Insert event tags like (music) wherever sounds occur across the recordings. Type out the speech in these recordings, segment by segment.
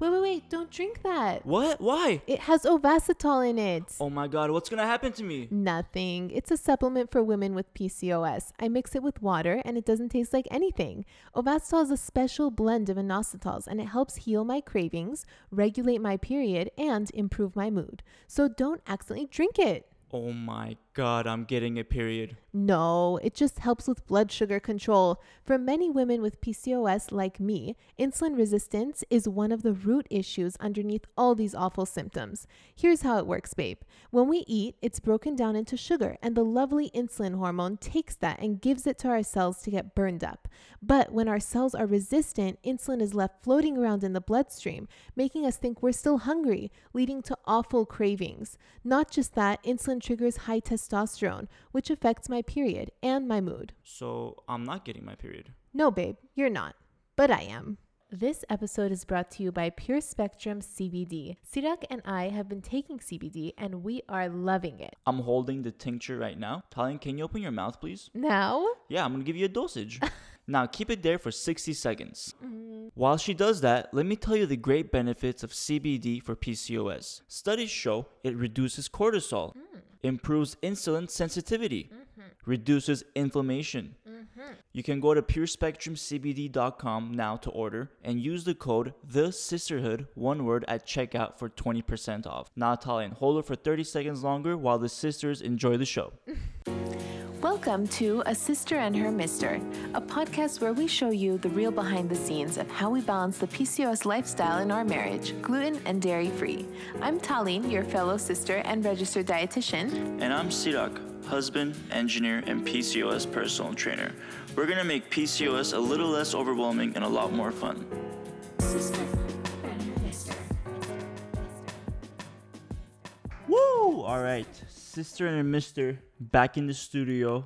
Wait, wait, wait! Don't drink that. What? Why? It has ovasitol in it. Oh my god, what's gonna happen to me? Nothing. It's a supplement for women with PCOS. I mix it with water and it doesn't taste like anything. Ovasitol is a special blend of inositols and it helps heal my cravings, regulate my period, and improve my mood. So don't accidentally drink it. Oh my god, I'm getting a period. No, it just helps with blood sugar control. For many women with PCOS like me, insulin resistance is one of the root issues underneath all these awful symptoms. Here's how it works, babe. When we eat, it's broken down into sugar, and the lovely insulin hormone takes that and gives it to our cells to get burned up. But when our cells are resistant, insulin is left floating around in the bloodstream, making us think we're still hungry, leading to awful cravings. Not just that, insulin triggers high testosterone, which affects my period and my mood. So I'm not getting my period. No, babe, you're not. But I am. This episode is brought to you by Pure Spectrum CBD. Sirak and I have been taking CBD and we are loving it. I'm holding the tincture right now. Tallene, can you open your mouth, please? Now, Yeah, I'm gonna give you a dosage. (laughs) now keep it there for 60 seconds. Mm-hmm. While she does that, let me tell you the great benefits of CBD for PCOS. Studies show it reduces cortisol, mm. Improves insulin sensitivity, mm-hmm. reduces inflammation. Mm-hmm. You can go to purespectrumcbd.com now to order and use the code the Cysterhood one word at checkout for 20% off. Now Tallene, hold it for 30 seconds longer while the sisters enjoy the show. (laughs) welcome to A Cyster and Her Mister, a podcast where we show you the real behind the scenes of how we balance the PCOS lifestyle in our marriage, gluten and dairy free. I'm Tallene, your fellow sister and registered dietitian. And I'm Sirak, husband, engineer, and PCOS personal trainer. We're gonna make PCOS a little less overwhelming and a lot more fun. Sister and her mister. Woo! All right, sister and Mister back in the studio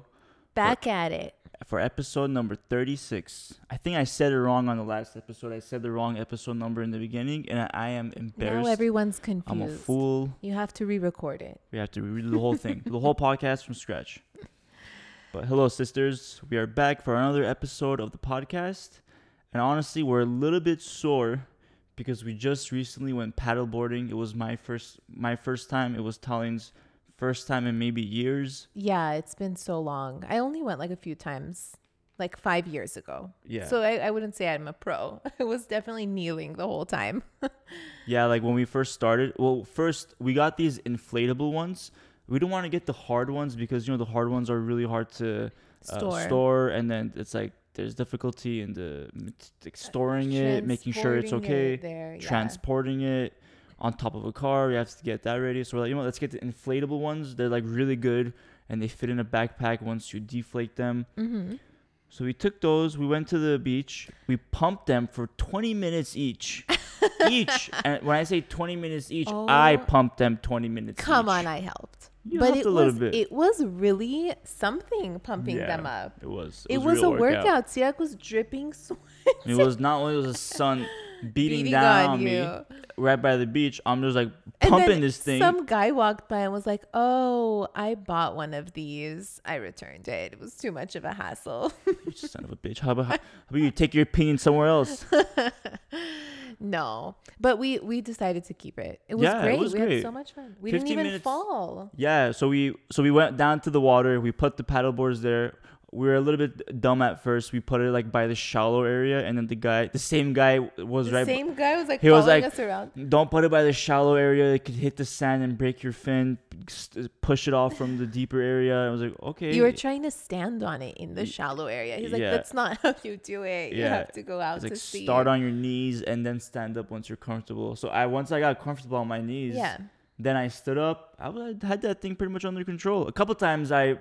Back at it. for episode number 36. I think I said it wrong on the last episode. I said the wrong episode number in the beginning, and I, I am embarrassed. Now everyone's confused. I'm a fool. You have to re-record it. We have to redo the whole thing, the whole podcast from scratch. But hello, sisters. We are back for another episode of the podcast. And honestly, we're a little bit sore because we just recently went paddleboarding. It was my first my first time. It was Tallene's first time in maybe years. Yeah, it's been so long. I only went like a few times, like five years ago. Yeah. So I, I wouldn't say I'm a pro. (laughs) I was definitely kneeling the whole time. (laughs) Yeah, like when we first started. Well, first we got these inflatable ones. We don't want to get the hard ones because you know the hard ones are really hard to uh, Store. store, and then it's like there's difficulty in the like, storing it, making sure it's okay, it there, yeah. transporting it on top of a car. We have to get that ready. So we're like, you know, let's get the inflatable ones. They're like really good, and they fit in a backpack once you deflate them. Mm-hmm. So we took those. We went to the beach. We pumped them for 20 minutes each. (laughs) each. And when I say 20 minutes each, I Oh. pumped them 20 minutes. Come each. on, I helped. You but it a little was bit. it was really something pumping Yeah, them up. It was. It, was, real a workout. Sirak was dripping (laughs) sweat. It was not only was the sun (laughs) beating, Beating down me you. right by the beach. I'm just like pumping this thing. Some guy walked by and was like, "Oh, I bought one of these. I returned it. It was too much of a hassle." (laughs) You son of a bitch. How about, how about you take your opinion somewhere else? (laughs) no, but we we decided to keep it. It was Yeah, it great. was we great. had so much fun. We didn't even minutes- fall. Yeah, so we so we went down to the water. We put the paddle boards there. We were a little bit dumb at first. We put it like by the shallow area, and then the guy, the same guy, was The right. same guy was like He was following like, us around. Don't put it by the shallow area. It could hit the sand and break your fin. Push it off from the (laughs) deeper area. I was like, okay. You were trying to stand on it in the shallow area. He's like, Yeah. "That's not how you do it. You have to go out It's like to sea." start on your knees and then stand up once you're comfortable. So I once I got comfortable on my knees, Yeah. then I stood up. I had that thing pretty much under control. A couple times I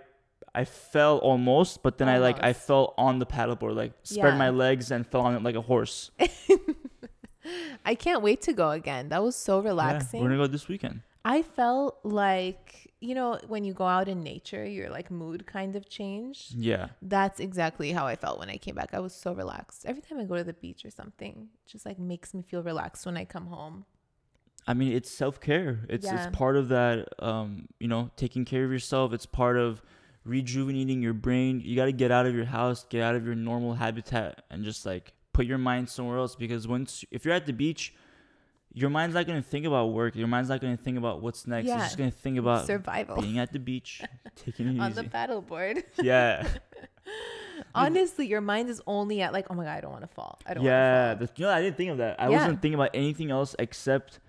I fell almost, but then I like I fell on the paddleboard, like spread Yeah. my legs and fell on it like a horse. (laughs) I can't wait to go again. That was so Yeah, relaxing. we're gonna go this weekend. I felt like, you know, when you go out in nature, your like mood kind of changed. Yeah, That's exactly how I felt when I came back. I was so relaxed. Every time I go to the beach or something, it just like makes me feel relaxed when I come home. I mean it's self care. It's Yeah. it's part of that. Um, you know, taking care of yourself. It's part of rejuvenating your brain. You got to get out of your house, get out of your normal habitat, and just like put your mind somewhere else. Because once if you're at the beach, your mind's not gonna think about work. Your mind's not gonna think about what's next. Yeah. It's just gonna think about Survival being at the beach, (laughs) taking it on easy. the paddleboard. (laughs) yeah, (laughs) Honestly, your mind is only at like, oh my god, I don't want to fall. I don't yeah. want to The, you know, I didn't think of that. I Yeah. wasn't thinking about anything else except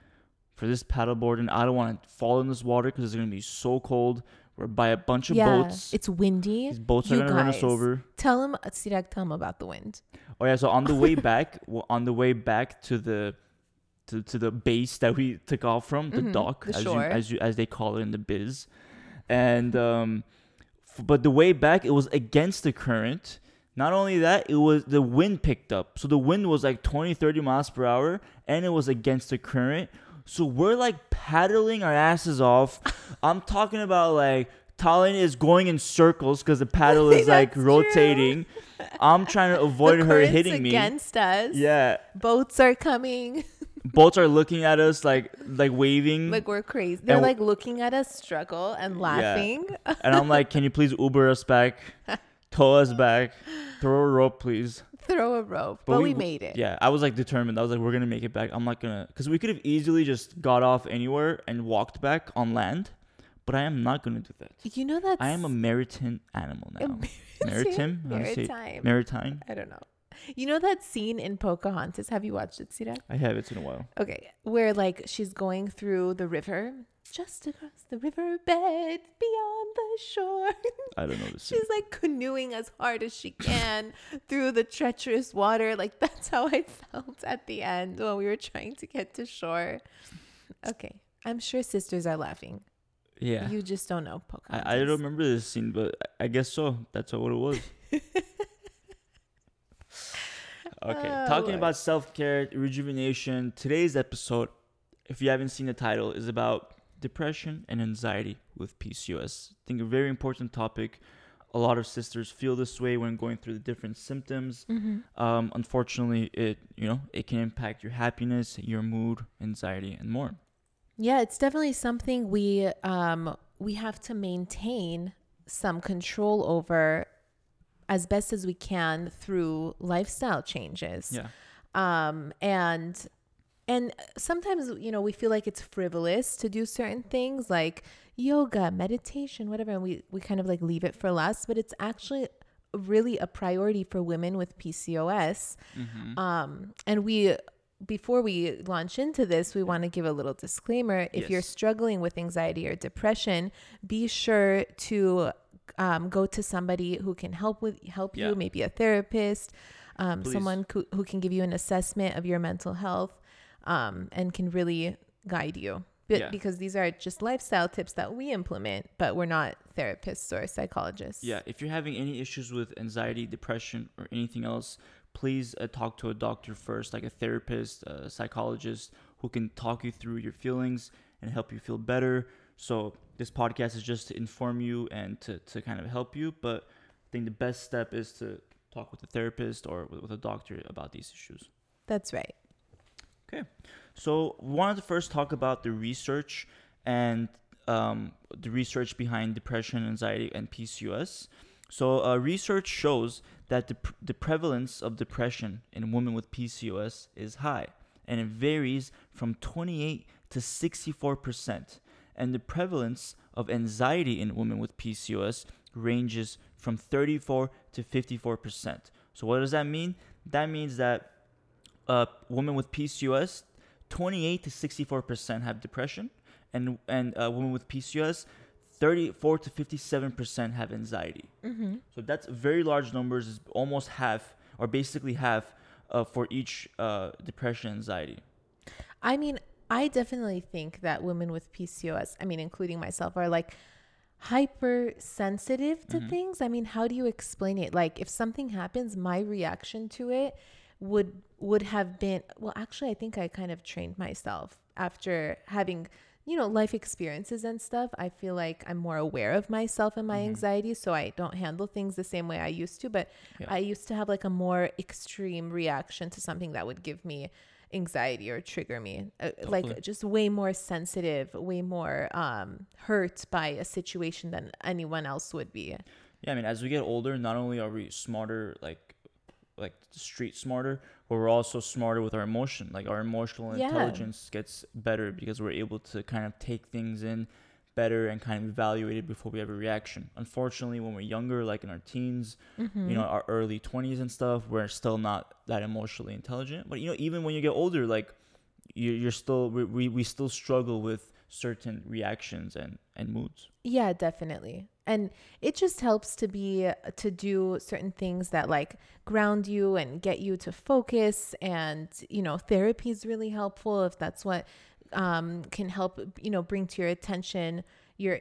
for this paddleboard, and I don't want to fall in this water because it's gonna be so cold. We're by a bunch of Yeah, boats. it's windy. These boats are You gonna run us guys. over. Tell him, Sirak, tell him about the wind. Oh yeah, so on the way (laughs) back, well, on the way back to the to, to the base that we took off from, the Mhm, dock, the as you, shore. as you as they call it in the biz, and um, f- but the way back it was against the current. Not only that, it was the wind picked up. So the wind was like 20, 30 miles per hour, and it was against the current. So we're like paddling our asses off. (laughs) I'm talking about like Tallene is going in circles because the paddle is (laughs) like That's rotating. I'm trying to (laughs) avoid the her current's hitting me. against us. Yeah, Boats are coming. boats are looking at us like like waving, like we're crazy. They're And- like looking at us struggle and laughing. and I'm like, "Can you please Uber us back, tow us back, throw a rope, please." Throw a rope. But, we, made it. Yeah, I was like determined. I was like, "We're gonna make it back." I'm not gonna, because we could have easily just got off anywhere and walked back on land, but I am not gonna do that. You know that I am a maritime animal now. (laughs) Maritime? How do you say it? Maritime. Maritime. I don't know. You know that scene in Pocahontas? Have you watched it, Sira? I have. It's in a while. Okay, where like she's going through the river, just across the riverbed, beyond the shore. (laughs) I don't know this. she's like canoeing as hard as she can (laughs) through the treacherous water. Like that's how I felt at the end when we were trying to get to shore. Okay, I'm sure sisters are laughing. Yeah. You just don't know Pocahontas. I, I don't remember this scene, but I I guess so. That's what it was. (laughs) okay, Oh, talking about self care, rejuvenation. Today's episode, if you haven't seen the title, is about depression and anxiety with PCOS. I think a very important topic. A lot of sisters feel this way when going through the different symptoms. Mm-hmm. Um, unfortunately, it you know it can impact your happiness, your mood, anxiety, and more. Yeah, it's definitely something we um we have to maintain some control over as best as we can through lifestyle changes. Yeah. Um and and sometimes you know we feel like it's frivolous to do certain things like yoga, meditation, whatever and we we kind of like leave it for last, but it's actually really a priority for women with PCOS. Mm-hmm. Um, and we, before we launch into this, we want to give a little disclaimer. If you're struggling with anxiety or depression, be sure to um, go to somebody who can help with help Yeah. you, maybe a therapist, um, someone who, who can give you an assessment of your mental health, um, and can really guide you. But Yeah. because these are just lifestyle tips that we implement, but we're not therapists or psychologists. Yeah, if you're having any issues with anxiety, depression, or anything else, please uh, talk to a doctor first, like a therapist, a psychologist, who can talk you through your feelings and help you feel better. So, this podcast is just to inform you and to, to kind of help you. But I think the best step is to talk with a therapist or with, with a doctor about these issues. That's right. Okay. So we wanted to first talk about the research and um, the research behind depression, anxiety, and PCOS. So uh, research shows that the, pr- the prevalence of depression in women with PCOS is high, and it varies from 28 to 64 percent. And the prevalence of anxiety in women with PCOS ranges from 34 to 54 percent. So what does that mean? That means that uh, women with PCOS 28 to 64 percent have depression, and and uh, women with PCOS, 34 to 57 percent have anxiety. Mm-hmm. So that's very large numbers. Is almost half, or basically half, uh, for each uh, depression anxiety. I mean, I definitely think that women with PCOS, I mean, including myself, are like hypersensitive to Mhm. things. I mean, how do you explain it? Like, if something happens, my reaction to it would would have been well. Actually, I think I kind of trained myself after having you know life experiences and stuff. I feel like I'm more aware of myself and my Mhm. anxiety, so I don't handle things the same way I used to. But Yeah. I used to have like a more extreme reaction to something that would give me anxiety or trigger me uh, Totally. like just way more sensitive way more um hurt by a situation than anyone else would be Yeah, I mean, as we get older, not only are we smarter, like like street smarter, but we're also smarter with our emotion. Like our emotional Yeah. intelligence gets better because we're able to kind of take things in better and kind of evaluate it before we have a reaction. Unfortunately, when we're younger, like in our teens, Mm-hmm. you know, our early 20s and stuff, we're still not that emotionally intelligent. But you know, even when you get older, like you, you're still we, we we still struggle with certain reactions and and moods. Yeah, definitely. And it just helps to be to do certain things that like ground you and get you to focus and you know, therapy is really helpful if that's what um can help, you know, bring to your attention your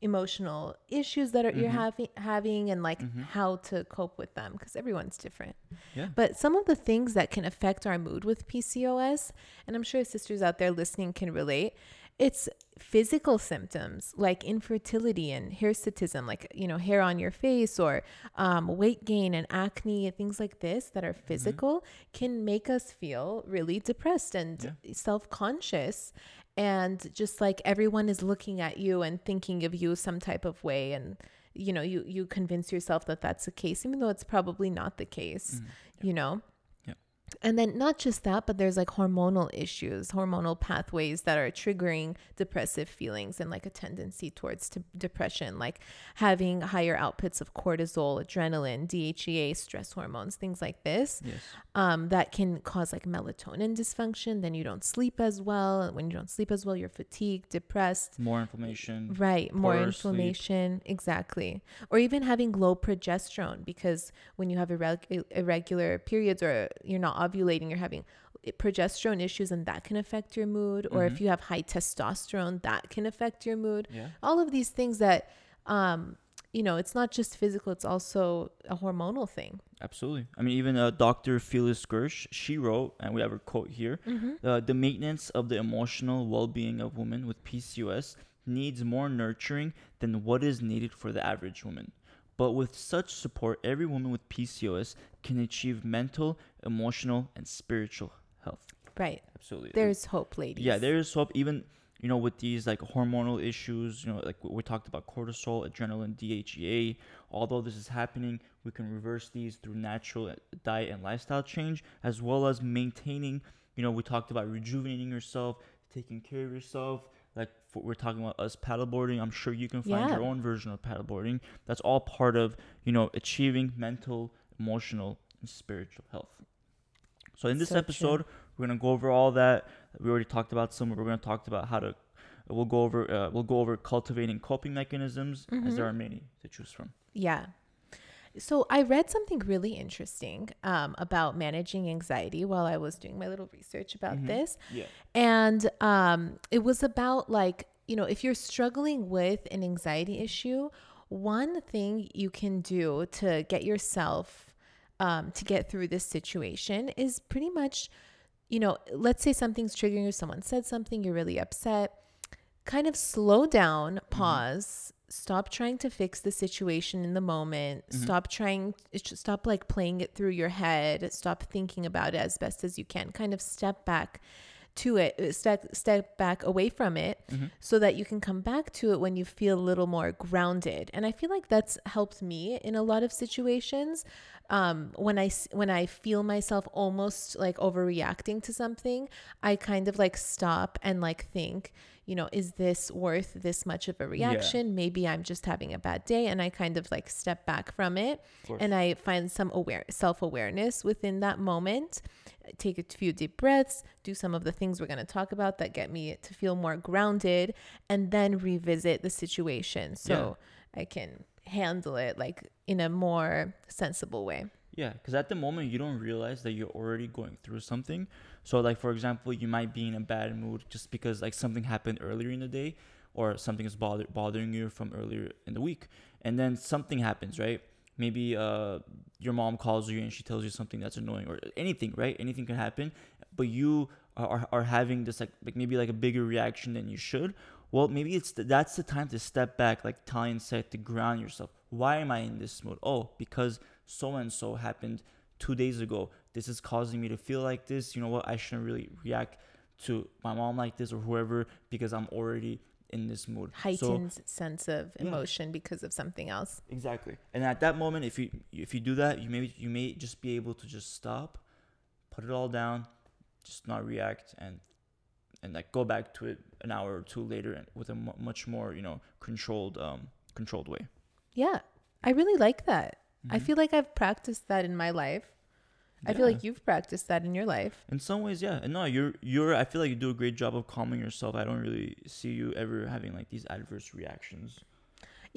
emotional issues that are, you're Mhm. having having and like Mhm. how to cope with them because everyone's different. Yeah. But some of the things that can affect our mood with PCOS, and I'm sure sisters out there listening can relate, it's physical symptoms like infertility and hirsutism, like, you know, hair on your face or um, weight gain and acne, and things like this that are physical can make us feel really depressed and self conscious. And just like everyone is looking at you and thinking of you some type of way. And, you know, you, you convince yourself that that's the case, even though it's probably not the case, you know? And then not just that, but there's like hormonal issues, hormonal pathways that are triggering depressive feelings and like a tendency towards to depression, like having higher outputs of cortisol, adrenaline, DHEA, stress hormones, things like this. Yes. Um, that can cause like melatonin dysfunction. Then you don't sleep as well. When you don't sleep as well, you're fatigued, depressed. More inflammation. Right, more poorer sleep. inflammation, exactly. Or even having low progesterone because when you have irreg- irregular periods or you're not ovulating, you're having progesterone issues and that can affect your mood. Or if Mhm. you have high testosterone, that can affect your mood. Yeah. All of these things that, um, you know, it's not just physical, it's also a hormonal thing. Absolutely. I mean, even uh, Dr. Phyllis Gersh, she wrote, and we have her quote here uh, The maintenance of the emotional well being of women with PCOS needs more nurturing than what is needed for the average woman. But with such support, every woman with PCOS can achieve mental, emotional, and spiritual health. Right. Absolutely. There's hope, ladies. Yeah, there is hope. Even you know with these like hormonal issues, you know, like we talked about cortisol, adrenaline, DHEA. Although this is happening, we can reverse these through natural uh, diet and lifestyle change, as well as maintaining. You know, we talked about rejuvenating yourself, taking care of yourself. Like for, we're talking about us paddleboarding. I'm sure you can find Yeah. your own version of paddleboarding. That's all part of you know achieving mental, emotional, and spiritual health. So in this So true. episode, we're gonna go over all that. We already talked about some. We're gonna talk about how to. We'll go over. Uh, we'll go over cultivating coping mechanisms, as there Mhm. are many to choose from. Yeah. So I read something really interesting um, about managing anxiety while I was doing my little research about Mhm. this. Yeah. And um, it was about like, you know, if you're struggling with an anxiety issue, one thing you can do to get yourself um, to get through this situation is pretty much, you know, let's say something's triggering you, someone said something, you're really upset, kind of slow down, pause. Stop trying to fix the situation in the moment. Mhm. Stop trying, stop like playing it through your head. Stop thinking about it as best as you can. Kind of step back to it, uh, step, step back away from it Mhm. so that you can come back to it when you feel a little more grounded. And I feel like that's helped me in a lot of situations. Um, when I when I feel myself almost like overreacting to something, I kind of like stop and like think, you know, is this worth this much of a reaction? Maybe I'm just having a bad day, and I kind of like step back from it, and I find some aware self awareness within that moment. Take a few deep breaths, do some of the things we're going to talk about that get me to feel more grounded, and then revisit the situation so I can handle it like in a more sensible way. Yeah, because at the moment you don't realize that you're already going through something. So, like for example, you might be in a bad mood just because like something happened earlier in the day, or something is bother- bothering you from earlier in the week, and then something happens, right? Maybe uh, your mom calls you and she tells you something that's annoying, or anything, right? Anything can happen, but you are, are, having this like like maybe like a bigger reaction than you should. Well, maybe it's th- that's the time to step back, like Tallene said, to ground yourself. Why am I in this mood? Oh, because so and so happened two days ago. This is causing me to feel like this. You know what? I shouldn't really react to my mom like this or whoever because I'm already in this mood. So- heightened sense of Yeah. emotion because of something else. Exactly. And at that moment, if you if you do that, you may you may just be able to just stop, put it all down, just not react, and and like go back to it an hour or two later, and with a much more you know controlled um controlled way. Yeah, I really like that. I Mhm. feel like I've practiced that in my life. I feel like you've practiced that in your life. in some ways, yeah. And no, you're you're. I feel like you do a great job of calming yourself. I don't really see you ever having like these adverse reactions.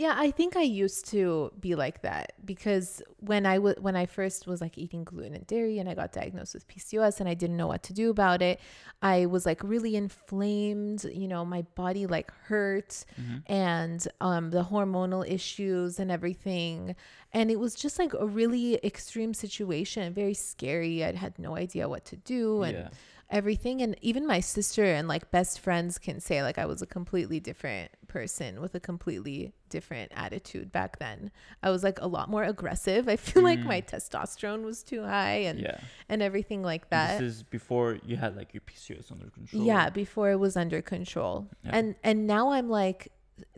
Yeah, I think I used to be like that because when I w- when I first was like eating gluten and dairy and I got diagnosed with PCOS and I didn't know what to do about it, I was like really inflamed, you know, my body like hurt and um the hormonal issues and everything and it was just like a really extreme situation, very scary. I had no idea what to do and yeah. everything and even my sister and like best friends can say like I was a completely different person with a completely different attitude back then. I was like a lot more aggressive. I feel like my testosterone was too high and Yeah. and everything like that. This is before you had like your PCOS under control. Yeah, before it was under control. Yeah. And and now I'm like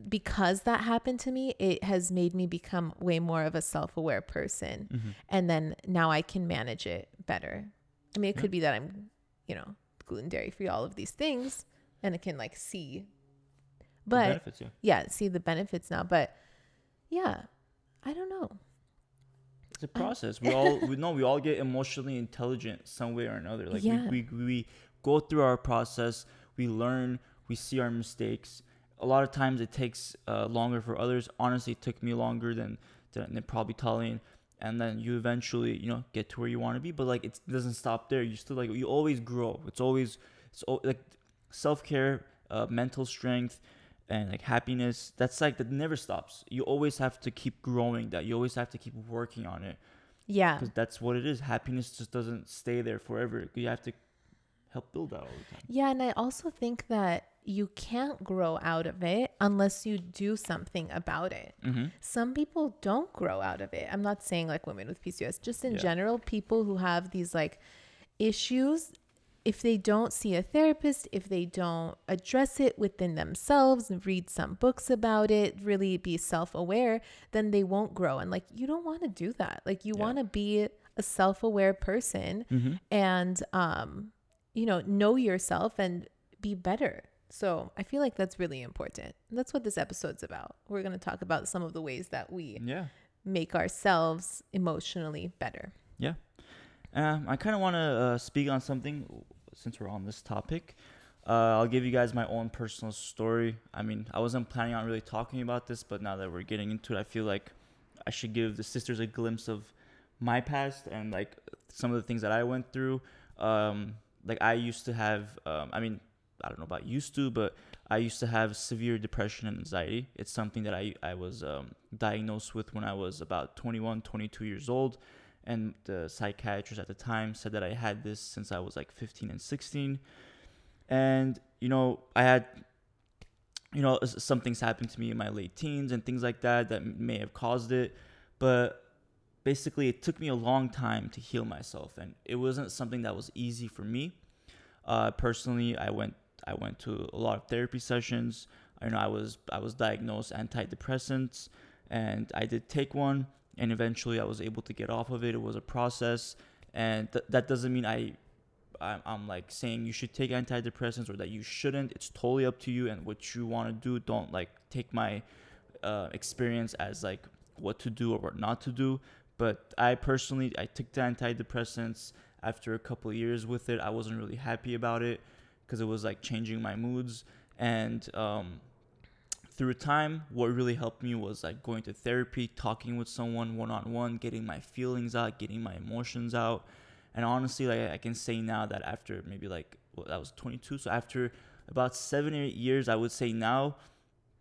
because that happened to me, it has made me become way more of a self-aware person. Mm-hmm. And then now I can manage it better. I mean, it Yeah. could be that I'm, you know, gluten dairy free, all of these things, and I can like see. But benefits, yeah. yeah, see the benefits now. But yeah, I don't know. It's a process. (laughs) We all we know we all get emotionally intelligent some way or another. Like Yeah. we, we we go through our process, we learn, we see our mistakes. A lot of times it takes uh, longer for others. Honestly, it took me longer than than, than probably Tallene. And then you eventually, you know, get to where you want to be. But like it doesn't stop there. You still like you always grow. It's always it's al- like self care, uh, mental strength, and like happiness. That's like that never stops. You always have to keep growing. That you always have to keep working on it Yeah. because that's what it is. Happiness just doesn't stay there forever. You have to help build that all the time. Yeah. And I also think that you can't grow out of it unless you do something about it. Mm-hmm. Some people don't grow out of it. I'm not saying like women with PCOS, just in Yeah. general, people who have these like issues, if they don't see a therapist, if they don't address it within themselves and read some books about it, really be self aware, then they won't grow. And like, you don't want to do that. Like, you Yeah. want to be a self aware person Mm-hmm. and, um, you know, know yourself and be better. So I feel like that's really important. And that's what this episode's about. We're going to talk about some of the ways that we Yeah. make ourselves emotionally better. Yeah. Um, I kind of want to uh, speak on something since we're on this topic. Uh, I'll give you guys my own personal story. I mean, I wasn't planning on really talking about this, but now that we're getting into it, I feel like I should give the sisters a glimpse of my past and like some of the things that I went through. Um, like I used to have, um, I mean, I don't know about used to, but I used to have severe depression and anxiety. It's something that I, I was um, diagnosed with when I was about 21, 22 years old. And the psychiatrist at the time said that I had this since I was like 15 and 16. And, you know, I had, you know, some things happened to me in my late teens and things like that that may have caused it. But basically, it took me a long time to heal myself. And it wasn't something that was easy for me. Uh, personally, I went I went to a lot of therapy sessions. I know I was I was diagnosed antidepressants, and I did take one, and eventually I was able to get off of it. It was a process, and th- that doesn't mean I. I'm, I'm like saying you should take antidepressants or that you shouldn't. It's totally up to you and what you want to do. Don't like take my uh, experience as like what to do or what not to do. But I personally, I took the antidepressants after a couple years with it. I wasn't really happy about it because it was like changing my moods. And um, through time, what really helped me was like going to therapy, talking with someone one on one, getting my feelings out, getting my emotions out. And honestly, like I can say now that after maybe like well, that was 22, so after about seven or eight years, I would say now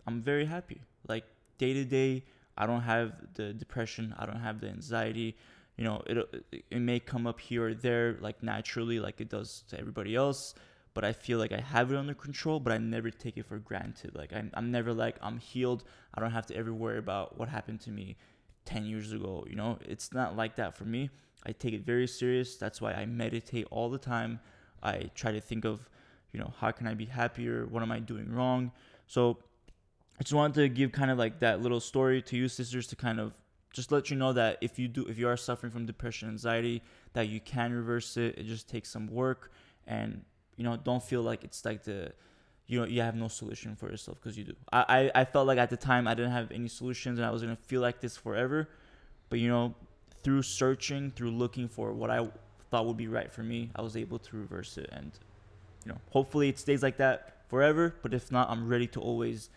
I'm very happy. Like day to day, I don't have the depression, I don't have the anxiety. You know, it it may come up here or there like naturally, like it does to everybody else. But I feel like I have it under control, but I never take it for granted. Like I'm, I'm never like I'm healed. I don't have to ever worry about what happened to me 10 years ago. You know, it's not like that for me. I take it very serious. That's why I meditate all the time. I try to think of, you know, how can I be happier? What am I doing wrong? So I just wanted to give kind of like that little story to you sisters to kind of just let you know that if you do if you are suffering from depression anxiety that you can reverse it it just takes some work and you know don't feel like it's like the you know you have no solution for yourself because you do. I, I i felt like at the time i didn't have any solutions and i was gonna feel like this forever. But you know through searching through looking for what i thought would be right for me i was able to reverse it and you know hopefully it stays like that forever. But if not i'm ready to always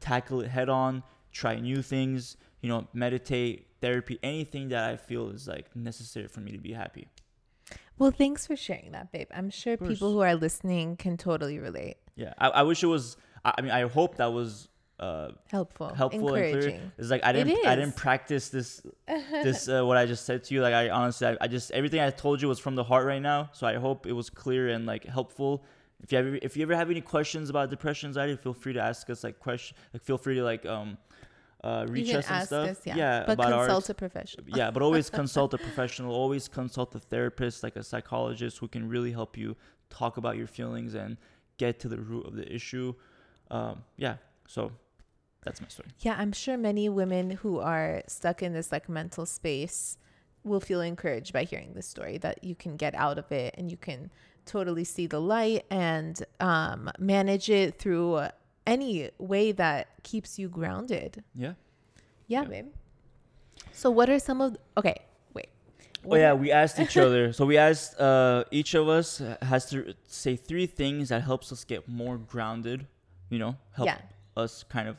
tackle it head on try new things you know, meditate, therapy, anything that I feel is like necessary for me to be happy. Well, thanks for sharing that, babe. I'm sure people who are listening can totally relate. Yeah, I, I wish it was. I, I mean, I hope that was uh, helpful, helpful and clear. It's like I didn't, I didn't practice this, (laughs) this uh, what I just said to you. Like I honestly, I, I just everything I told you was from the heart right now. So I hope it was clear and like helpful. If you ever, if you ever have any questions about depression, anxiety, feel free to ask us. Like question, like feel free to like um uh, reach us and stuff. Us, yeah. yeah, but consult a professional. yeah, but always (laughs) consult a professional. Always consult a therapist, like a psychologist, who can really help you talk about your feelings and get to the root of the issue. Um, yeah, so that's my story. Yeah, I'm sure many women who are stuck in this like mental space will feel encouraged by hearing this story that you can get out of it and you can totally see the light and um, manage it through any way that keeps you grounded. Yeah. Yeah, yeah. babe. So what are some of okay, wait. What oh yeah, we asked each other. (laughs) So we asked uh each of us has to say three things that helps us get more grounded, you know, help yeah. us kind of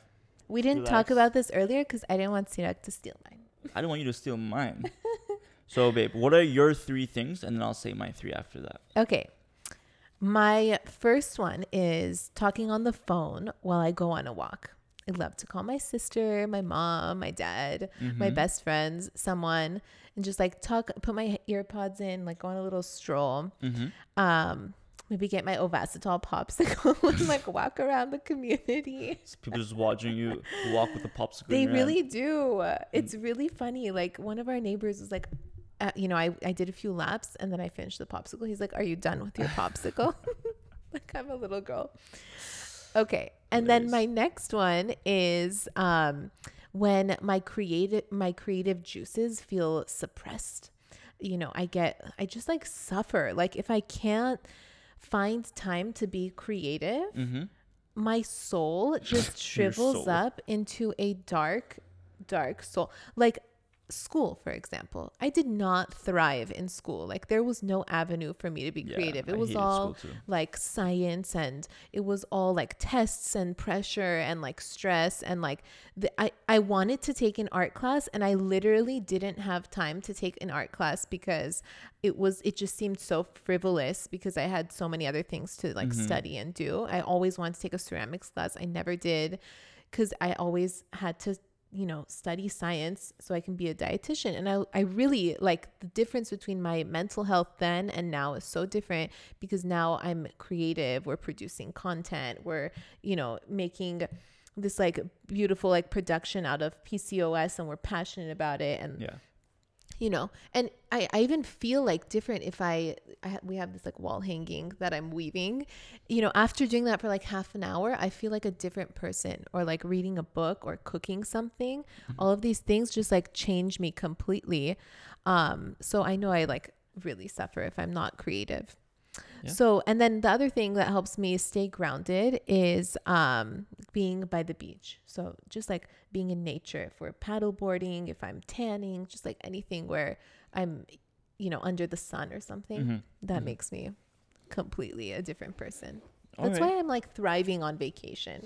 We didn't relax. talk about this earlier cuz I didn't want Sirak to steal mine. I don't want you to steal mine. (laughs) so babe, what are your three things and then I'll say my three after that. Okay. My first one is talking on the phone while I go on a walk. I love to call my sister, my mom, my dad, mm-hmm. my best friends, someone, and just like talk, put my earpods in, like go on a little stroll. Mm-hmm. Um, maybe get my Ovasitol popsicle (laughs) and like walk around the community. (laughs) people just watching you walk with a popsicle. They really hand. do. It's really funny. Like one of our neighbors was like, uh, you know, I, I did a few laps and then I finished the popsicle. He's like, Are you done with your popsicle? (laughs) like, I'm a little girl. Okay. And nice. then my next one is um, when my creative my creative juices feel suppressed. You know, I get I just like suffer. Like if I can't find time to be creative, mm-hmm. my soul (laughs) just shrivels soul. up into a dark, dark soul. Like school for example. I did not thrive in school. Like there was no avenue for me to be yeah, creative. It I was all like science and it was all like tests and pressure and like stress and like the, I, I wanted to take an art class and i literally didn't have time to take an art class because it was it just seemed so frivolous because i had so many other things to like mm-hmm. study and do. I always wanted to take a ceramics class. I never did because i always had to you know, study science so I can be a dietitian. And I, I really like the difference between my mental health then and now is so different because now I'm creative. We're producing content. We're, you know, making this like beautiful like production out of PCOS and we're passionate about it. And yeah you know? And I, I even feel like different if I, I we have this like wall hanging that i'm weaving. You know after doing that for like half an hour i feel like a different person or like reading a book or cooking something. Mm-hmm. all of these things just like change me completely. Um so i know i like really suffer if i'm not creative so, and then the other thing that helps me stay grounded is um, being by the beach. So, just like being in nature, if we're paddle boarding, if I'm tanning, just like anything where I'm, you know, under the sun or something, mm-hmm. that mm-hmm. makes me completely a different person. That's right. why I'm like thriving on vacation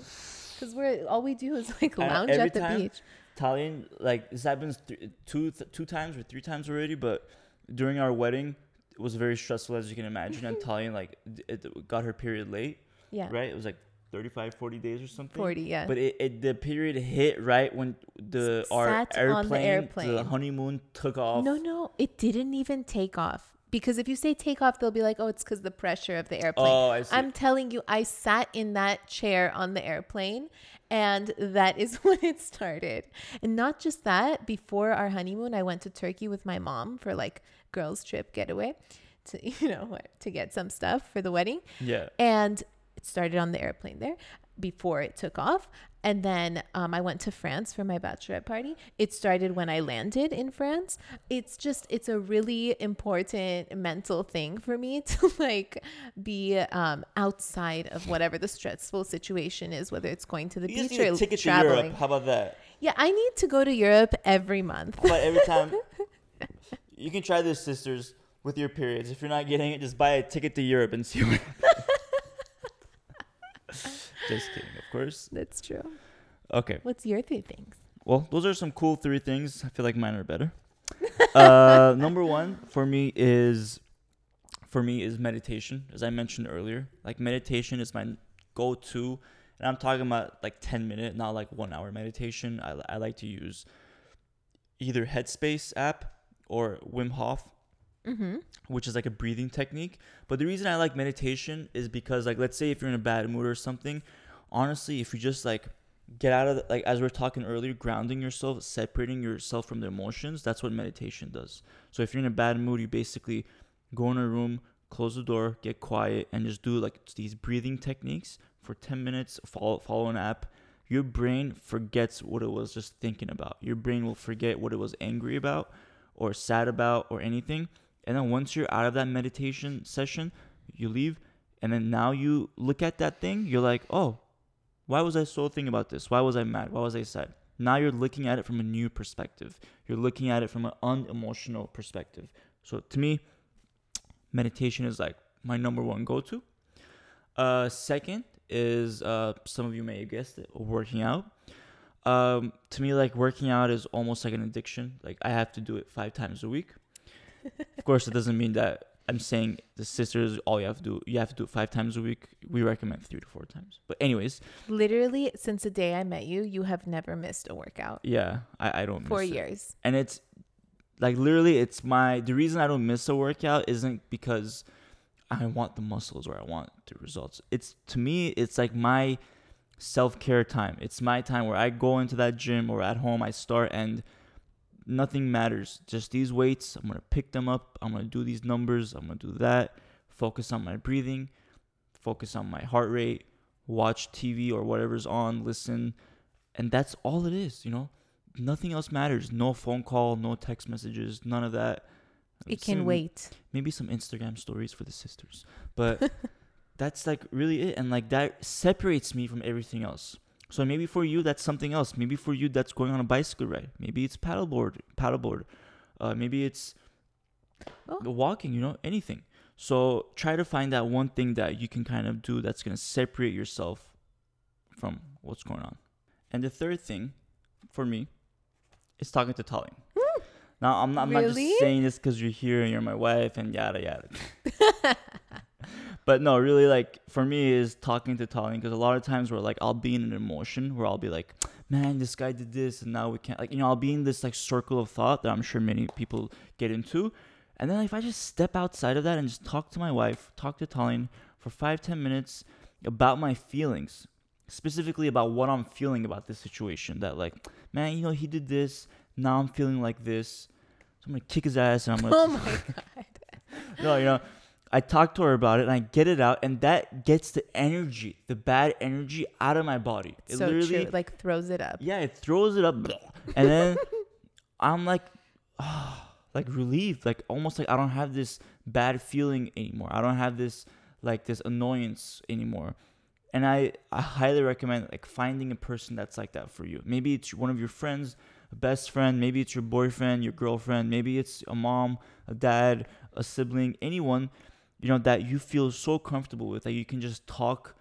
because we're all we do is (laughs) like lounge at the time, beach. Tallene, like this happens th- two th- two times or three times already, but during our wedding, was very stressful as you can imagine. and (laughs) Tallene like it got her period late. Yeah. Right. It was like 35, 40 days or something. 40, yeah. But it, it the period hit right when the our airplane, the airplane, the honeymoon took off. No, no, it didn't even take off. Because if you say take off, they'll be like, "Oh, it's because the pressure of the airplane." Oh, I see. I'm telling you, I sat in that chair on the airplane, and that is (laughs) when it started. And not just that, before our honeymoon, I went to Turkey with my mom for like girls trip getaway to (laughs) you know to get some stuff for the wedding. Yeah. And it started on the airplane there. before it took off. And then um, I went to France for my bachelorette party. It started when I landed in France. It's just, it's a really important mental thing for me (laughs) to like be um, outside of whatever the stressful situation is, whether it's going to the You beach or traveling. Europe. How about that? Yeah, I need to go to Europe every month. How about every time? (laughs) you can try this, sisters, with your periods. If you're not getting it, just buy a ticket to Europe and see what. (laughs) just kidding, of course. That's true. Okay. What's your three things? Well, those are some cool three things. I feel like mine are better. (laughs) uh, number one for me is for me is meditation, as I mentioned earlier. Like meditation is my go-to, and I'm talking about like 10 minute, not like one hour meditation. I, I like to use either Headspace app or Wim Hof Mm-hmm. which is like a breathing technique. But the reason I like meditation is because like let's say if you're in a bad mood or something, honestly, if you just like get out of the, like as we are talking earlier, grounding yourself, separating yourself from the emotions, that's what meditation does. So if you're in a bad mood, you basically go in a room, close the door, get quiet and just do like these breathing techniques for 10 minutes, follow follow an app. Your brain forgets what it was just thinking about. Your brain will forget what it was angry about or sad about or anything and then once you're out of that meditation session, you leave. And then now you look at that thing, you're like, oh, why was I so thinking about this? Why was I mad? Why was I sad? Now you're looking at it from a new perspective. You're looking at it from an unemotional perspective. So to me, meditation is like my number one go to. Uh, second is uh, some of you may have guessed it, working out. Um, to me, like working out is almost like an addiction. Like I have to do it five times a week (laughs) of course, it doesn't mean that I'm saying the sisters all you have to do you have to do it five times a week. We recommend three to four times. But anyways, Literally, since the day I met you, you have never missed a workout. yeah, I, I don't Four miss it. years. and it's like literally it's my the reason I don't miss a workout isn't because I want the muscles or I want the results. It's to me it's like my self-care time. It's my time where I go into that gym or at home I start and nothing matters. Just these weights, I'm going to pick them up. I'm going to do these numbers, I'm going to do that. Focus on my breathing, focus on my heart rate, watch TV or whatever's on, listen, and that's all it is, you know? Nothing else matters. No phone call, no text messages, none of that. It can wait. Maybe some Instagram stories for the sisters. But (laughs) that's like really it. And like that separates me from everything else. So maybe for you that's something else. Maybe for you that's going on a bicycle ride. Maybe it's paddleboard, paddleboard. Uh, maybe it's Oh. walking. You know, anything. So try to find that one thing that you can kind of do that's gonna separate yourself from what's going on. And the third thing, for me, is talking to Tallene. Now I'm not, I'm not just saying this because you're here and you're my wife and yada yada. (laughs) but no, really, like for me is talking to Tallene because a lot of times where like I'll be in an emotion where I'll be like, man, this guy did this and now we can't like you know I'll be in this like circle of thought that I'm sure many people get into, and then if I just step outside of that and just talk to my wife, talk to Tallene for five ten minutes about my feelings, specifically about what I'm feeling about this situation. That like, man, you know he did this, now I'm feeling like this, so I'm gonna kick his ass and I'm gonna (laughs) Oh my god. (laughs) no, you know, I talk to her about it and I get it out, and that gets the energy, the bad energy out of my body. It so literally, true. Like throws it up. yeah, it throws it up, (laughs) and then I'm like, ah, (sighs) like relieved, like almost like I don't have this bad feeling anymore. I don't have this like this annoyance anymore. And I, I highly recommend like finding a person that's like that for you. Maybe it's one of your friends, a best friend, maybe it's your boyfriend, your girlfriend, maybe it's a mom, a dad, a sibling, anyone, you know, that you feel so comfortable with that you can just talk,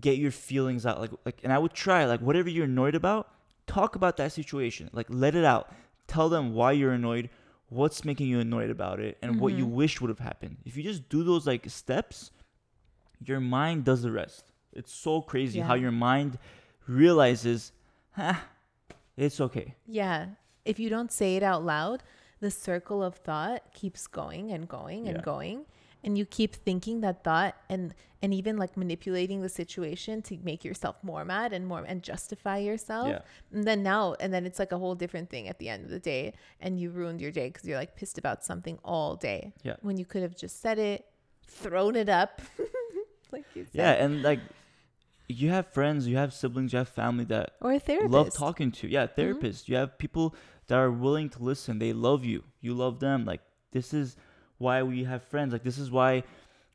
get your feelings out. Like like and I would try, like whatever you're annoyed about, talk about that situation. Like let it out. Tell them why you're annoyed, what's making you annoyed about it, and what you Mhm. wish would have happened. If you just do those like steps, your mind does the rest. It's so crazy how your mind realizes, ha, it's okay. Yeah. If you don't say it out loud, the circle of thought keeps going and going and Yeah. going. And you keep thinking that thought and and even like manipulating the situation to make yourself more mad and more and justify yourself. Yeah. And then now and then it's like a whole different thing at the end of the day and you ruined your day because you're like pissed about something all day. Yeah. When you could have just said it, thrown it up. (laughs) like you said. Yeah, and like you have friends, you have siblings, you have family that Or a therapist. love talking to. Yeah, Mm-hmm. You have people that are willing to listen. They love you. You love them. Like this is why we have friends. Like this is why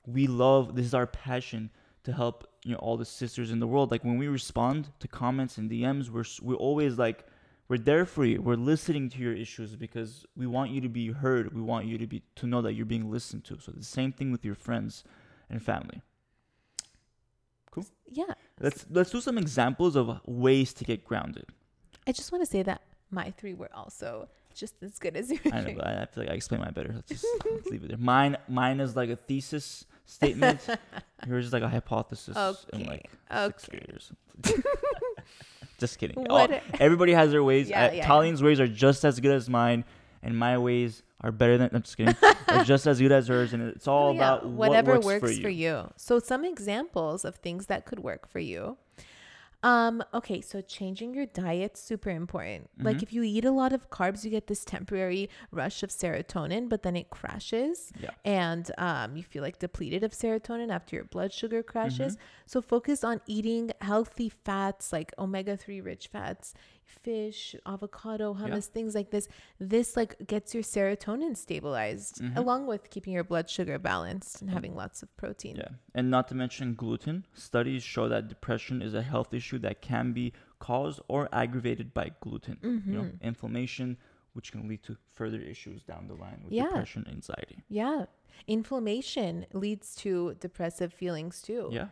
we love. This is our passion to help you know all the sisters in the world. Like when we respond to comments and DMs, we're we're always like we're there for you. We're listening to your issues because we want you to be heard. We want you to be to know that you're being listened to. So the same thing with your friends and family. Cool. Yeah. Let's let's do some examples of ways to get grounded. I just want to say that my three were also just as good as yours. I know, but (laughs) I feel like I explain mine better. Let's just let's (laughs) leave it there. Mine, mine is like a thesis statement. (laughs) Yours is like a hypothesis. In Okay, like sixth okay. grade or something. just kidding. Oh, everybody has their ways. Yeah, Uh, yeah, Tallene's ways are just as good as mine, and my ways are better than. I'm just kidding. are just as good as hers, and it's all Oh, yeah, about whatever what works, for, you. So some examples of things that could work for you. Um, okay, so changing your diet super important. Like Mhm. if you eat a lot of carbs, you get this temporary rush of serotonin, but then it crashes Yeah. and um, you feel like depleted of serotonin after your blood sugar crashes. Mm-hmm. So focus on eating healthy fats like omega 3 rich fats, fish, avocado, hummus, things like this. This like gets your serotonin stabilized Mhm. along with keeping your blood sugar balanced and having lots of protein. Yeah, and not to mention gluten. Studies show that depression is a health issue that can be caused or aggravated by gluten. You know, Mhm. inflammation, which can lead to further issues down the line with Yeah. depression, anxiety. Yeah. Inflammation leads to depressive feelings too. Yeah,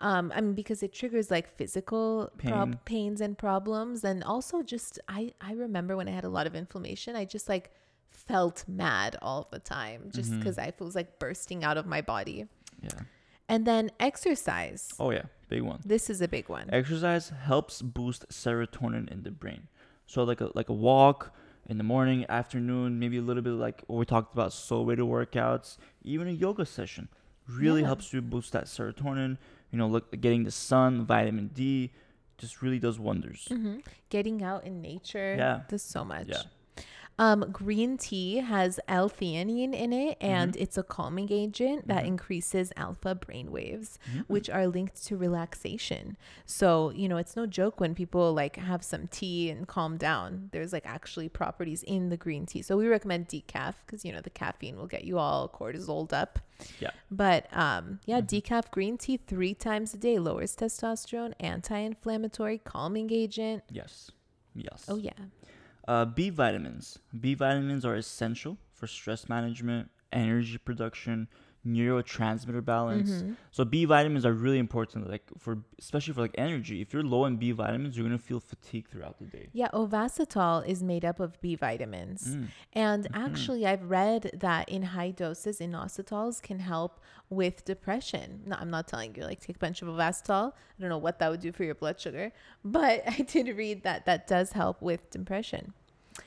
Um, I mean, because it triggers like physical prob- pains and problems, and also just I I remember when I had a lot of inflammation, I just like felt mad all the time, just because I was like bursting out of my body. yeah. And then exercise. Oh yeah, big one. This is a big one. Exercise helps boost serotonin in the brain. So like a like a walk in the morning, afternoon, maybe a little bit like what we talked about, slow weighted workouts, even a yoga session really Yeah. helps you boost that serotonin. You know, look getting the sun, vitamin D, just really does wonders. hmm Getting out in nature Yeah. does so much. Yeah. Um, green tea has L-theanine in it, and Mm-hmm. it's a calming agent that increases alpha brain waves, Mm-hmm. which are linked to relaxation. So you know, it's no joke when people like have some tea and calm down. There's like actually properties in the green tea. So we recommend decaf because you know the caffeine will get you all cortisoled up. Yeah. But um, yeah, decaf green tea three times a day lowers testosterone, anti-inflammatory, calming agent. Yes. Yes. Oh yeah. Uh, B vitamins. B vitamins are essential for stress management, energy production, neurotransmitter balance. Mhm. So B vitamins are really important, like for especially for like energy. If you're low in B vitamins, you're gonna feel fatigue throughout the day. Yeah, ovasitol is made up of B vitamins. Mm. And Mhm. actually, I've read that in high doses, inositols can help with depression. No, I'm not telling you like take a bunch of ovasitol. I don't know what that would do for your blood sugar, but (laughs) I did read that that does help with depression.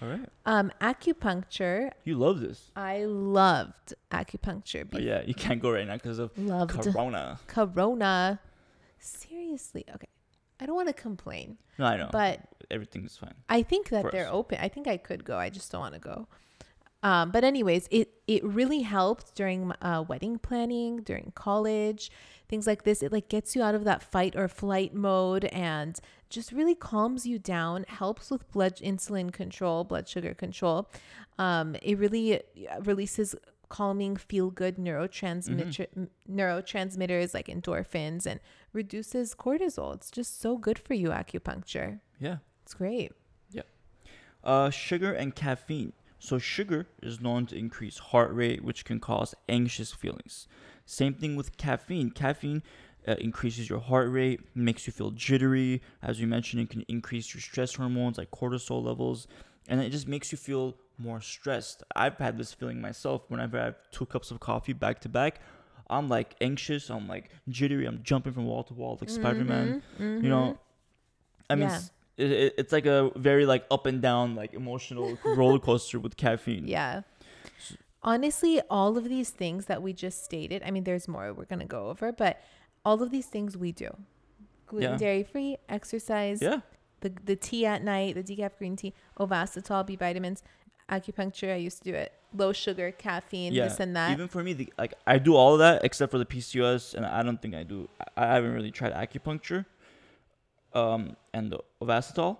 All right. Um, acupuncture, You love this. I loved acupuncture. Oh yeah, you can't go right now because of Loved Corona. Corona. Seriously, okay. I don't want to complain, No, I know. but everything's fine. I think that For they're us. open. I think I could go. I just don't want to go. Um, but anyways, it it really helped during uh, wedding planning, during college, things like this. It like gets you out of that fight or flight mode and just really calms you down. Helps with blood insulin control, blood sugar control. Um, it really releases calming, feel good neurotransmitter m- neurotransmitters like endorphins and reduces cortisol. It's just so good for you, acupuncture. Yeah. It's great. Uh, sugar and caffeine. So sugar is known to increase heart rate, which can cause anxious feelings. Same thing with caffeine. Caffeine uh, increases your heart rate, makes you feel jittery. As we mentioned, it can increase your stress hormones like cortisol levels, and it just makes you feel more stressed. I've had this feeling myself whenever I have two cups of coffee back to back. I'm like anxious. I'm like jittery. I'm jumping from wall to wall like Spider Man. Mhm, You know, I mean, Yeah. It, it, it's like a very like up and down like emotional (laughs) roller coaster with caffeine. Yeah. Honestly, all of these things that we just stated, I mean, there's more we're going to go over, but all of these things we do gluten, Yeah. dairy free, exercise, Yeah. the, the tea at night, the decaf green tea, ovasitol, B vitamins, acupuncture. I used to do it low sugar, caffeine, this and that. Even for me, the, like I do all of that except for the PCOS, and I don't think I do. I, I haven't really tried acupuncture, um, and (laughs) the Ovasitol,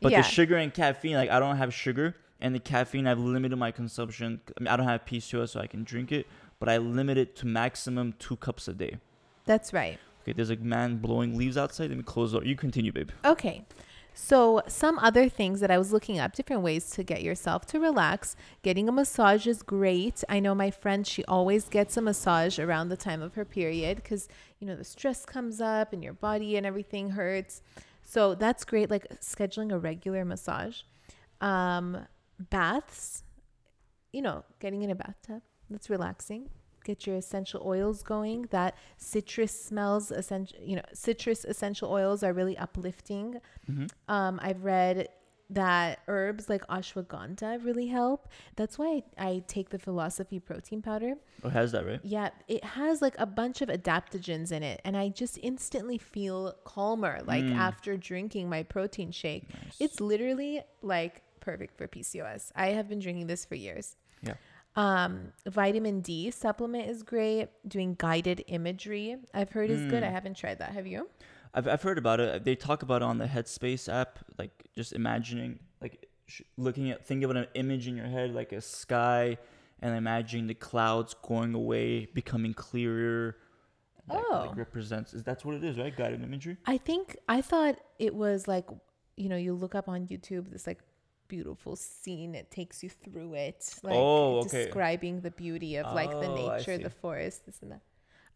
but Yeah. the sugar and caffeine, like I don't have sugar, and the caffeine I've limited my consumption. I mean, I don't have PCOS, so I can drink it, but I limit it to maximum two cups a day. That's right. Okay, there's a man blowing leaves outside. Let me close the door. You continue, babe. Okay. So, some other things that I was looking up, different ways to get yourself to relax. Getting a massage is great. I know my friend, she always gets a massage around the time of her period because, you know, the stress comes up and your body and everything hurts. So, that's great, like scheduling a regular massage. Um, baths, you know, getting in a bathtub, that's relaxing. Get your essential oils going. That citrus smells, essential, you know, citrus essential oils are really uplifting. Mm-hmm. Um, I've read that herbs like ashwagandha really help. That's why I, I take the Philosophie protein powder. Oh, has that right? Yeah, it has like a bunch of adaptogens in it, and I just instantly feel calmer like Mm. after drinking my protein shake. Nice. It's literally like perfect for PCOS. I have been drinking this for years. Yeah. Um, vitamin D supplement is great. Doing guided imagery, I've heard is good. I Mm. haven't tried that. Have you? I've I've heard about it. They talk about it on the Headspace app, like just imagining, like sh- looking at, think of an image in your head, like a sky, and imagining the clouds going away, becoming clearer. Like, Oh. like represents. Is that's what it is, right? Guided imagery. I think I thought it was like, you know, you look up on YouTube this like beautiful scene. It takes you through it, like Oh, okay. describing the beauty of like the Oh, I nature, see. the forest, this and that.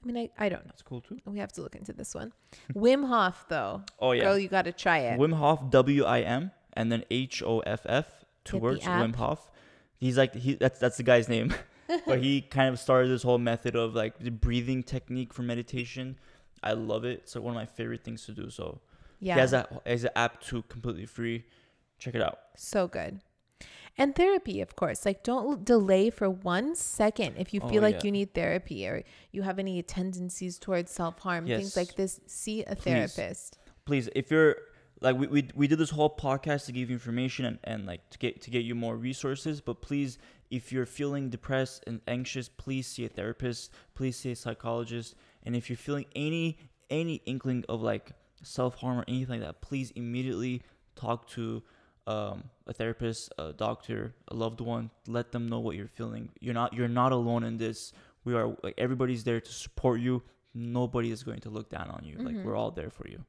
I mean, I, I don't know. That's cool too. We have to look into this one. (laughs) Wim Hof, though, Oh yeah. girl, you got to try it. Wim Hof, W I M, and then H O F F, two Get words. Wim Hof. He's like he. That's that's the guy's name. (laughs) but he (laughs) kind of started this whole method of like the breathing technique for meditation. I love it. It's like one of my favorite things to do. So yeah, he has that has an app too, completely free. Check it out. so good. And therapy, of course. Like, don't delay for one second if you Oh, feel like yeah. you need therapy or you have any tendencies towards self harm, things like this. See a Please. therapist. Please, if you're like we, we, we did this whole podcast to give you information and, and like to get to get you more resources but please if you're feeling depressed and anxious please see a therapist please see a psychologist and if you're feeling any any inkling of like self-harm or anything like that please immediately talk to um, a therapist a doctor a loved one let them know what you're feeling you're not you're not alone in this we are like everybody's there to support you nobody is going to look down on you like Mhm. we're all there for you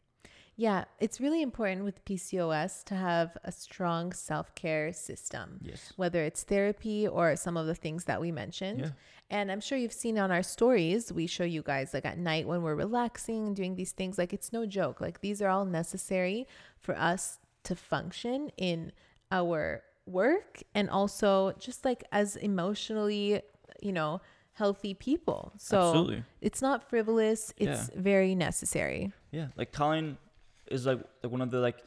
Yeah, it's really important with PCOS to have a strong self care system, yes whether it's therapy or some of the things that we mentioned. Yeah. And I'm sure you've seen on our stories, we show you guys like at night when we're relaxing and doing these things. Like it's no joke. Like these are all necessary for us to function in our work and also just like as emotionally, you know, healthy people. So Absolutely. it's not frivolous, it's very necessary. Yeah. Like Tallene is like like one of the like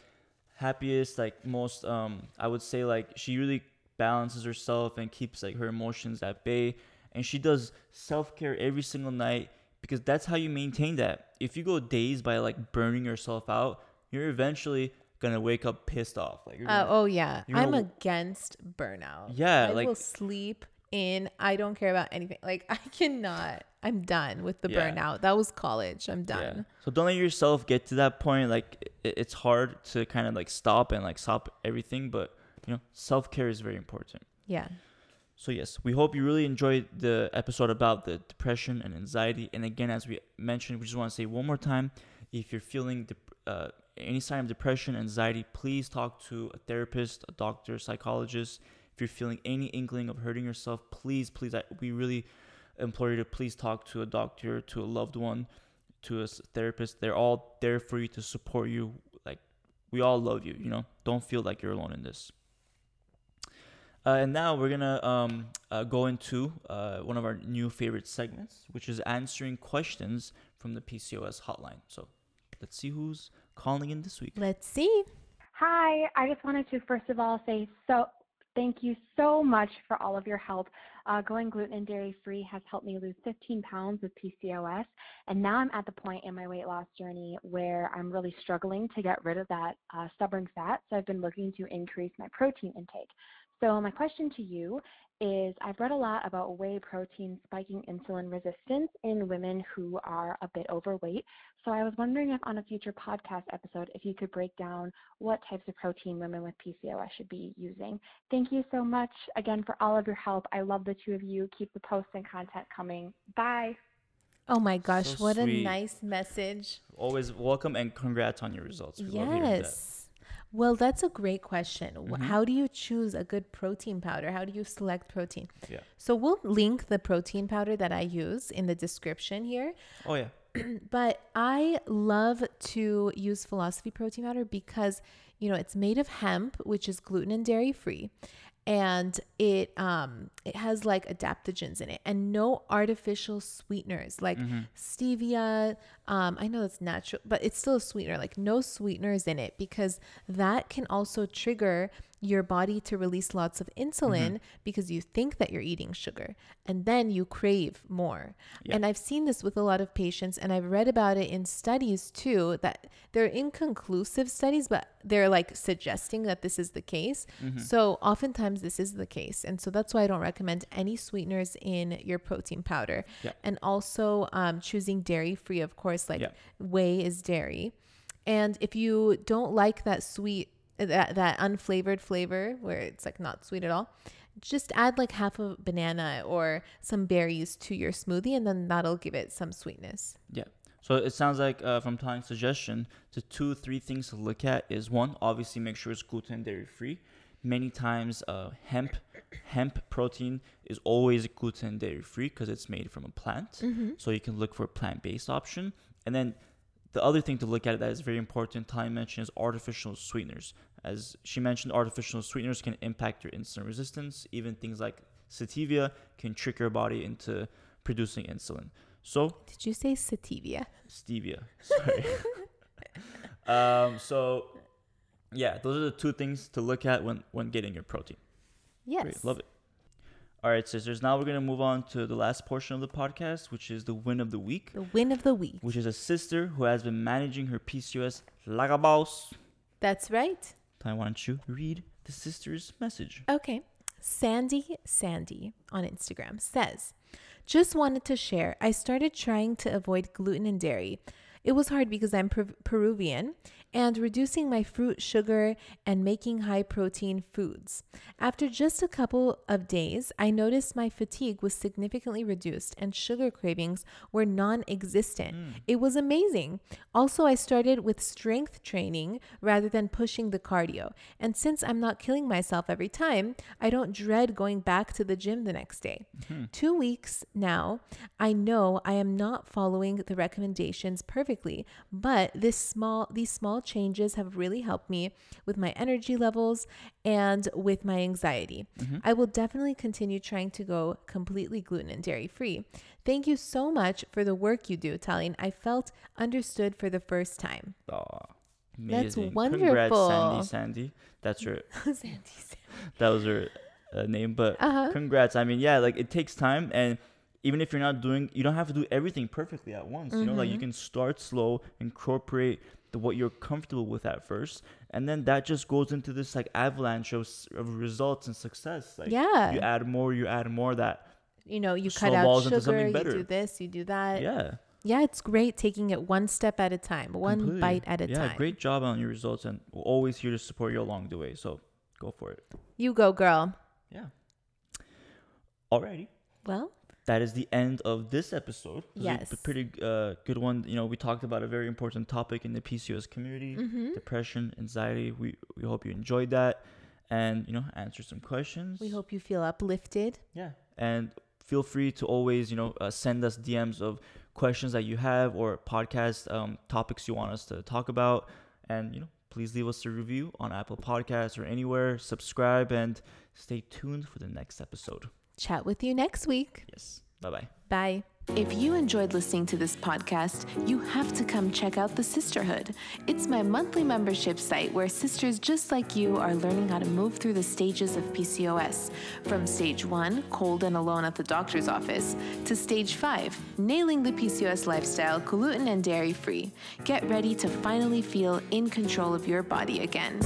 happiest, like most um I would say like she really balances herself and keeps like her emotions at bay. And she does self care every single night because that's how you maintain that. If you go days by like burning yourself out, you're eventually gonna wake up pissed off. Like you're Uh, gonna- oh yeah, I'm gonna- against burnout. Yeah, I like- will sleep in. I don't care about anything. Like (laughs) I cannot. I'm done with the Yeah. burnout. That was college. I'm Yeah. done. So don't let yourself get to that point. Like it, it's hard to kind of like stop and like stop everything, but you know, self care is very important. Yeah. So yes, we hope you really enjoyed the episode about the depression and anxiety. And again, as we mentioned, we just want to say one more time: if you're feeling dep- uh, any sign of depression, anxiety, please talk to a therapist, a doctor, psychologist. If you're feeling any inkling of hurting yourself, please, please, I, we really implore you to please talk to a doctor, to a loved one, to a therapist. They're all there for you to support you. Like we all love you. You know, don't feel like you're alone in this. Uh, and now we're gonna um, uh, go into uh, one of our new favorite segments, which is answering questions from the PCOS hotline. So let's see who's calling in this week. Let's see. Hi, I just wanted to first of all say so thank you so much for all of your help. Uh, going gluten and dairy free has helped me lose 15 pounds with PCOS, and now I'm at the point in my weight loss journey where I'm really struggling to get rid of that uh, stubborn fat. So I've been looking to increase my protein intake. So my question to you is I've read a lot about whey protein spiking insulin resistance in women who are a bit overweight. So I was wondering if on a future podcast episode, if you could break down what types of protein women with PCOS should be using. Thank you so much again for all of your help. I love the two of you. Keep the posts and content coming. Bye. Oh my gosh, So what sweet. a nice message. Always welcome and congrats on your results. We love hearing that. Yes. Well, that's a great question. Mhm. How do you choose a good protein powder? How do you select protein? Yeah. So we'll link the protein powder that I use in the description here. Oh yeah. (clears throat) But I love to use Philosophie protein powder because, you know, it's made of hemp, which is gluten and dairy free. And it um it has like adaptogens in it and no artificial sweeteners like stevia. Um, I know it's natural, but it's still a sweetener, like no sweeteners in it because that can also trigger your body to release lots of insulin because you think that you're eating sugar and then you crave more. Yeah. And I've seen this with a lot of patients and I've read about it in studies too that they're inconclusive studies, but they're like suggesting that this is the case. So oftentimes this is the case. And so that's why I don't recommend any sweeteners in your protein powder. Yeah. And also um, choosing dairy free, of course, like Yeah. whey is dairy. And if you don't like that sweet, that, that unflavored flavor where it's like not sweet at all, just add like half a banana or some berries to your smoothie and then that'll give it some sweetness. Yeah. So it sounds like uh, from Tali's suggestion, the two, three things to look at is one, obviously make sure it's gluten dairy free. Many times, uh, hemp hemp protein is always gluten dairy free because it's made from a plant. So you can look for a plant based option. And then the other thing to look at that is very important, Tali mentioned, is artificial sweeteners. As she mentioned, artificial sweeteners can impact your insulin resistance. Even things like sativia can trick your body into producing insulin. So Did you say sativia? stevia. Sorry. (laughs) um, so yeah, those are the two things to look at when when getting your protein. Yes. Great, love it. All right, sisters. Now we're gonna move on to the last portion of the podcast, which is the win of the week, The win of the week. which is a sister who has been managing her PCOS like a boss. That's right. I want you to read the sister's message. Okay. Sandy Sandy on Instagram says, Just wanted to share. I started trying to avoid gluten and dairy. It was hard because I'm Peru- Peruvian and reducing my fruit sugar and making high protein foods. After just a couple of days, I noticed my fatigue was significantly reduced and sugar cravings were non existent. Mm. It was amazing. Also, I started with strength training rather than pushing the cardio. And since I'm not killing myself every time, I don't dread going back to the gym the next day. Mm-hmm. Two weeks now, I know I am not following the recommendations perfectly, but this small these small changes have really helped me with my energy levels and with my anxiety. I will definitely continue trying to go completely gluten and dairy free. Thank you so much for the work you do, Tallene. I felt understood for the first time. Aw, That's amazing. wonderful. Congrats, Sandy. Sandy. That's her. (laughs) Sandy, Sandy. that was her uh, name, but Uh-huh. congrats. I mean, yeah, like it takes time, and even if you're not doing, you don't have to do everything perfectly at once. You know, like Mm-hmm. you can start slow, incorporate the, what you're comfortable with at first, and then that just goes into this like avalanche of, of results and success. Like, Yeah. you add more, you add more. That you know, you cut out sugar, something you do this, you do that. yeah, Yeah, it's great taking it one step at a time, one completely. bite at a yeah, time. great job on your results, and we're always here to support you along the way. So go for it. You go, girl. Yeah. Alrighty. Well, that is the end of this episode. It was a Yes. pretty uh, good one. You know, we talked about a very important topic in the PCOS community: mhm. depression, anxiety. We we hope you enjoyed that, and you know, answer some questions. we hope you feel uplifted. Yeah, and feel free to always you know uh, send us DMs of questions that you have or podcast um, topics you want us to talk about, and you know, please leave us a review on Apple Podcasts or anywhere. Subscribe and stay tuned for the next episode. Chat with you next week. Yes. Bye bye. Bye. If you enjoyed listening to this podcast, you have to come check out The Cysterhood. It's my monthly membership site where sisters just like you are learning how to move through the stages of PCOS. From stage one, cold and alone at the doctor's office, to stage five, nailing the PCOS lifestyle, gluten and dairy free. Get ready to finally feel in control of your body again.